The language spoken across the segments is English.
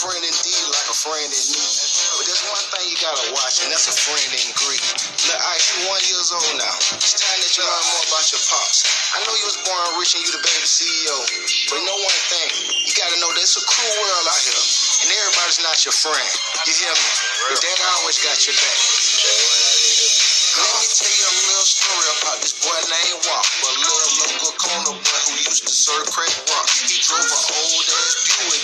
friend indeed, like a friend in need. But there's one thing you gotta watch, and that's a friend in greed. Look, Ice, you one years old now. It's time that you learn more about your pops. I know you was born rich and you the baby CEO, but know one thing, you gotta know there's a cruel world out here, and everybody's not your friend. You hear me? Your dad always got your back. Let me tell you a little story about this boy named Wop, a little local corner boy who used to serve crack rock. He drove an old ass Buick,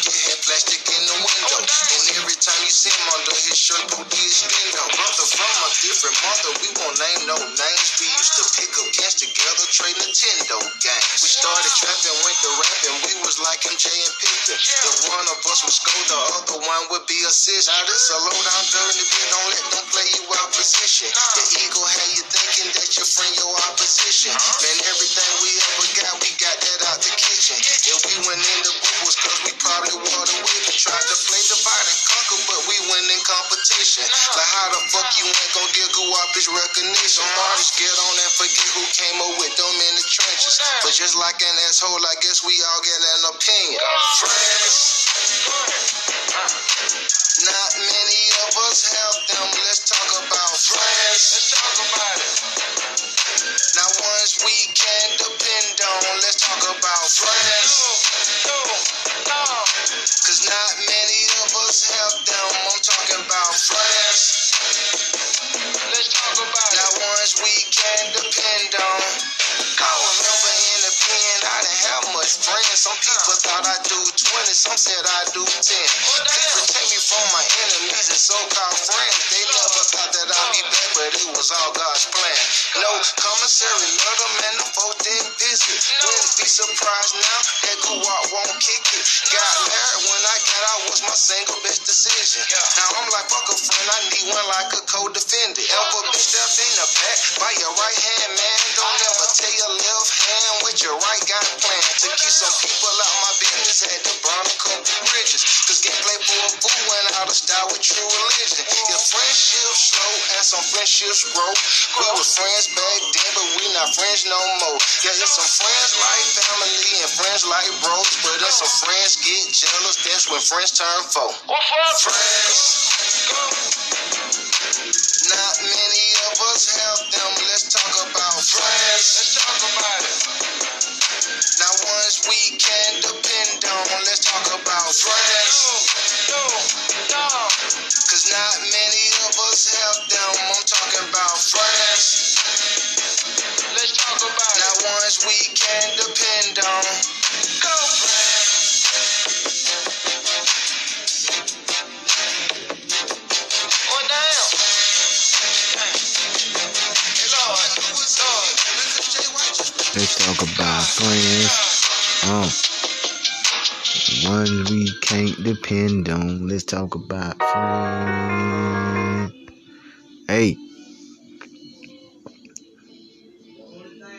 time him under his shirt, who did spin though. Brother from a different mother, we won't name no names. We used to pick up gas together, trade Nintendo games. We started trapping, went to rapping, we was like MJ and Pippen. The one of us would score, the other one would be assist. Now this a low down dirty bit, don't let them play you out position. The ego have you thinking that your friend your opposition. Man, the fuck you ain't gonna get go up his recognition? Artists get on and forget who came up with them in the trenches. But just like an asshole, I guess we all get an opinion. Friends. Not many of us have them. Let's talk about friends. Let's talk about it. Now ones we can depend on. Let's talk about friends. Cause not many of us have said I do 10. Please protect me from my enemies and so-called friends. They never thought that I'd be back, but it was all God's plan. No commissary, love them and the folk didn't visit. Wouldn't be surprised now that Kuwait won't kick it. Got married when I got out was my single best decision. Now I'm like, fuck a friend, I need one like a co-defendant. Ever been stabbed in the back by your right hand, man? Don't ever tell your left hand what your right got planned. To keep some people out out with true religion. Your friendship slow and some friendships grow. We were friends back then, but we not friends no more. Yeah, it's some friends like family and friends like bros, but then some friends get jealous. That's when friends turn foe. Friends. Let's talk about friends. Um, ones we can't depend on. Let's talk about friends. Hey,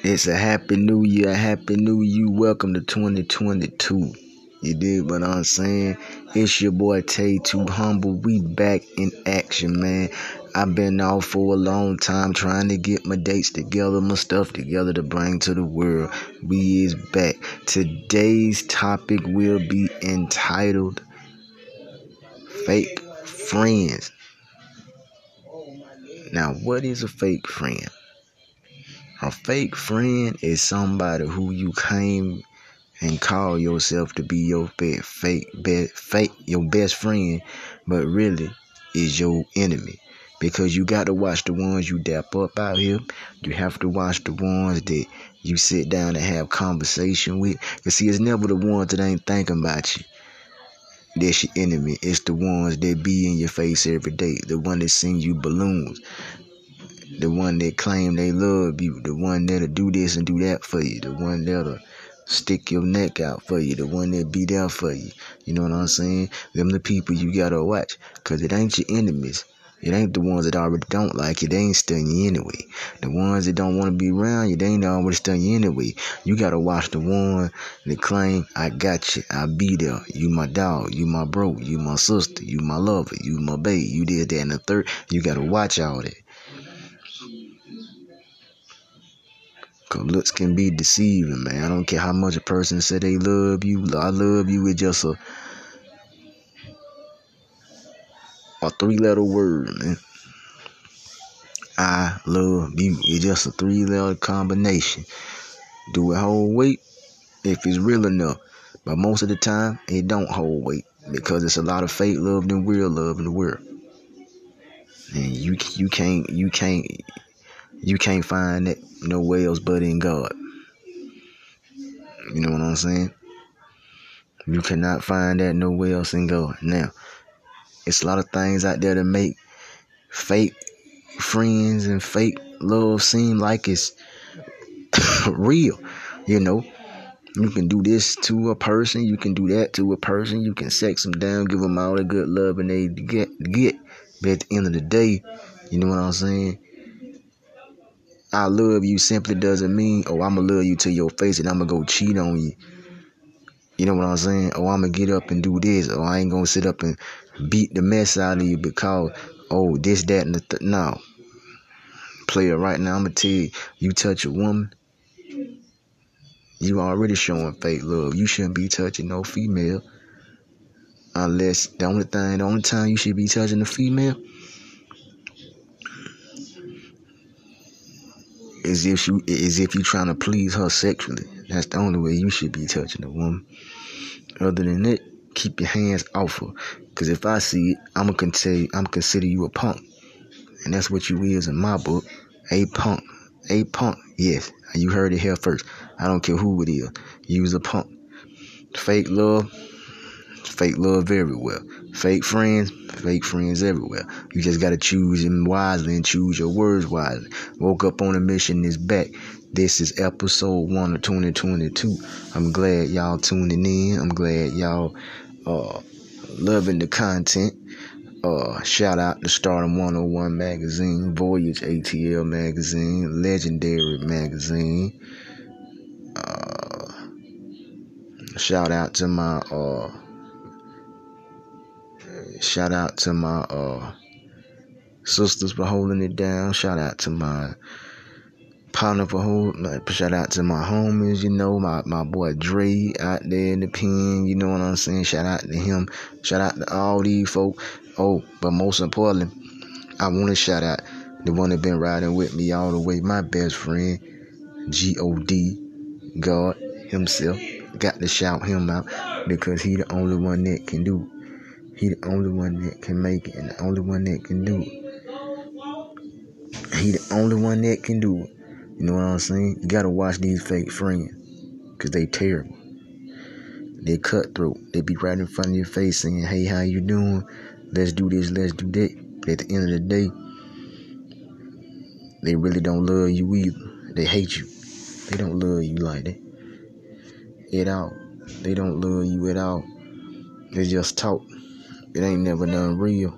it's a happy new year. Happy new you. Welcome to 2022. You dig what I'm saying? It's your boy Tay Too Humble. We back in action, man. I've been off for a long time trying to get my dates together, my stuff together to bring to the world. We is back. Today's topic will be entitled Fake Friends. Now, what is a fake friend? A fake friend is somebody who you came and call yourself to be your best fake, best, fake, your best friend, but really is your enemy because you got to watch the ones you dap up out here. You have to watch the ones that you sit down and have conversation with. Cause see, it's never the ones that ain't thinking about you. That's your enemy. It's the ones that be in your face every day. The one that send you balloons. The one that claim they love you. The one that'll do this and do that for you. The one that'll stick your neck out for you. The one that be there for you. You know what I'm saying? Them the people you gotta watch. Cause it ain't your enemies. It ain't the ones that already don't like you. They ain't studying you anyway. The ones that don't want to be around you, they ain't already studying you anyway. You gotta watch the one that claim, I got you. I be there. You my dog. You my bro. You my sister. You my lover. You my babe. You did that and the third. You gotta watch all that. Cause looks can be deceiving, man. I don't care how much a person say they love you. I love you. It's just a a three letter word, man. I love you. It's just a three letter combination. Do it hold weight if it's real enough. But most of the time, it don't hold weight because it's a lot of fake love than real love in the world. And you you can't you can't you can't find that nowhere else but in God. You know what I'm saying? You cannot find that nowhere else in God. Now, it's a lot of things out there to make fake friends and fake love seem like it's real. You know, you can do this to a person, you can do that to a person, you can sex them down, give them all the good love and they get get. But at the end of the day, you know what I'm saying? I love you simply doesn't mean, oh, I'ma love you to your face and I'ma go cheat on you. You know what I'm saying? Oh, I'm gonna get up and do this. Oh, I ain't gonna sit up and beat the mess out of you because, oh, this, that, and the th- no. Player, right now, I'm gonna tell you, you touch a woman, you already showing fake love. You shouldn't be touching no female unless the only thing, the only time you should be touching a female is if you is if you trying to please her sexually. That's the only way you should be touching a woman. Other than that, keep your hands off her. Cause if I see it, I'm gonna consider I'm consider you a punk, and that's what you is in my book, a punk, a punk. Yes, you heard it here first. I don't care who it is. Use a punk. Fake love, fake love everywhere. Fake friends, fake friends everywhere. You just gotta choose them wisely and choose your words wisely. Woke up on a mission is back. This is episode one of 2022. I'm glad y'all tuning in. I'm glad y'all uh loving the content. Uh, shout out to Stardom 101 magazine, Voyage ATL magazine, Legendary magazine. Uh, shout out to my uh Shout out to my uh, sisters for holding it down. Shout out to my partner for holding. Shout out to my homies. You know my my boy Dre out there in the pen. You know what I'm saying. Shout out to him. Shout out to all these folk. Oh, but most importantly, I want to shout out the one that been riding with me all the way. My best friend, G O D, God himself. Got to shout him out because he the only one that can do he the only one that can make it and the only one that can do it. He the only one that can do it. You know what I'm saying? You gotta watch these fake friends. Cause they terrible. They cutthroat. They be right in front of your face saying, Hey, how you doing? Let's do this, let's do that. But at the end of the day, they really don't love you either. They hate you. They don't love you like that. At all. They don't love you at all. They just talk. It ain't never done real.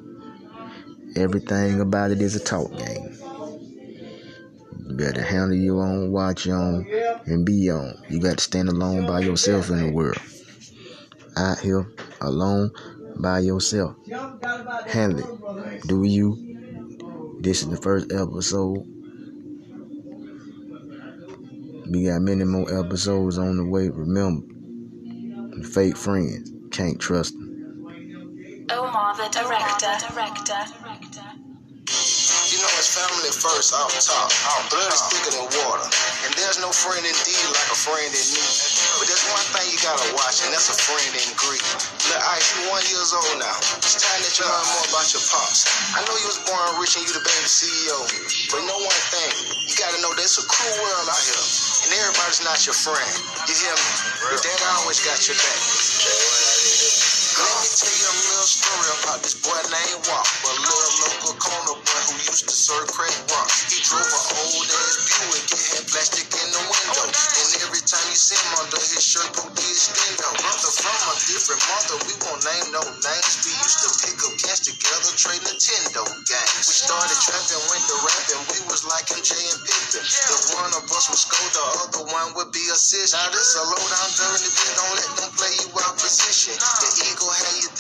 Everything about it is a talk game. You better handle your own, watch your own, and be on. You got to stand alone by yourself in the world. Out here, alone by yourself. Handle it. Do you? This is the first episode. We got many more episodes on the way. Remember, fake friends. Can't trust them. Omar the director. director. You know it's family first, off top. Blood is thicker than water. And there's no friend indeed like a friend in need. But there's one thing you gotta watch, and that's a friend in greed. Look, I you one years old now. It's time that you learn more about your pops. I know you was born rich and you the baby CEO. But know one thing, you gotta know there's a cruel world out here. And everybody's not your friend. You hear me? Your dad always got your back. Story about this boy named Wop, a little local corner boy who used to serve crack rock. He drove an old ass Buick, it had plastic in the window, and every time you see him under his shirt, put his skin out. Brother from a different mother, we won't name no names. We used to pick up cash together, trade Nintendo games. We started trapping, went to rapping, we was like MJ and Pippen. The one of us was scold, the other one would be a sis. Now this a low down dirty, we don't let them play you out position. The eagle had you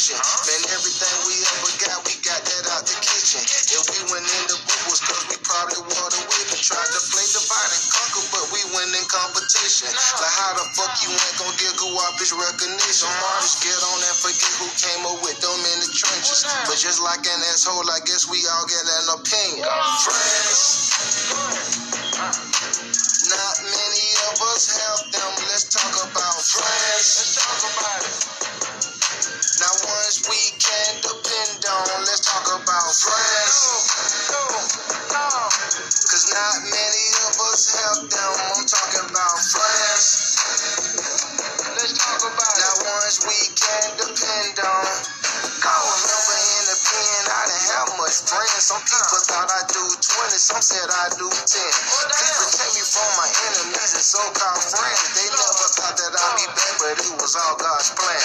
opposition. Man, everything we ever got, we got that out the kitchen. If we went in the was cause we probably wore the whip and tried to play divide and conquer, but we win in competition. Like how the fuck you ain't gonna up his recognition? Artists get on and forget who came up with them in the trenches. But just like an asshole, I guess we all get an opinion. Friends. Not many of us have them. Let's talk about Some people thought I do 20, some said I do 10. Please protect me from my enemies and so-called friends. They never thought that I'd be back, but it was all God's plan.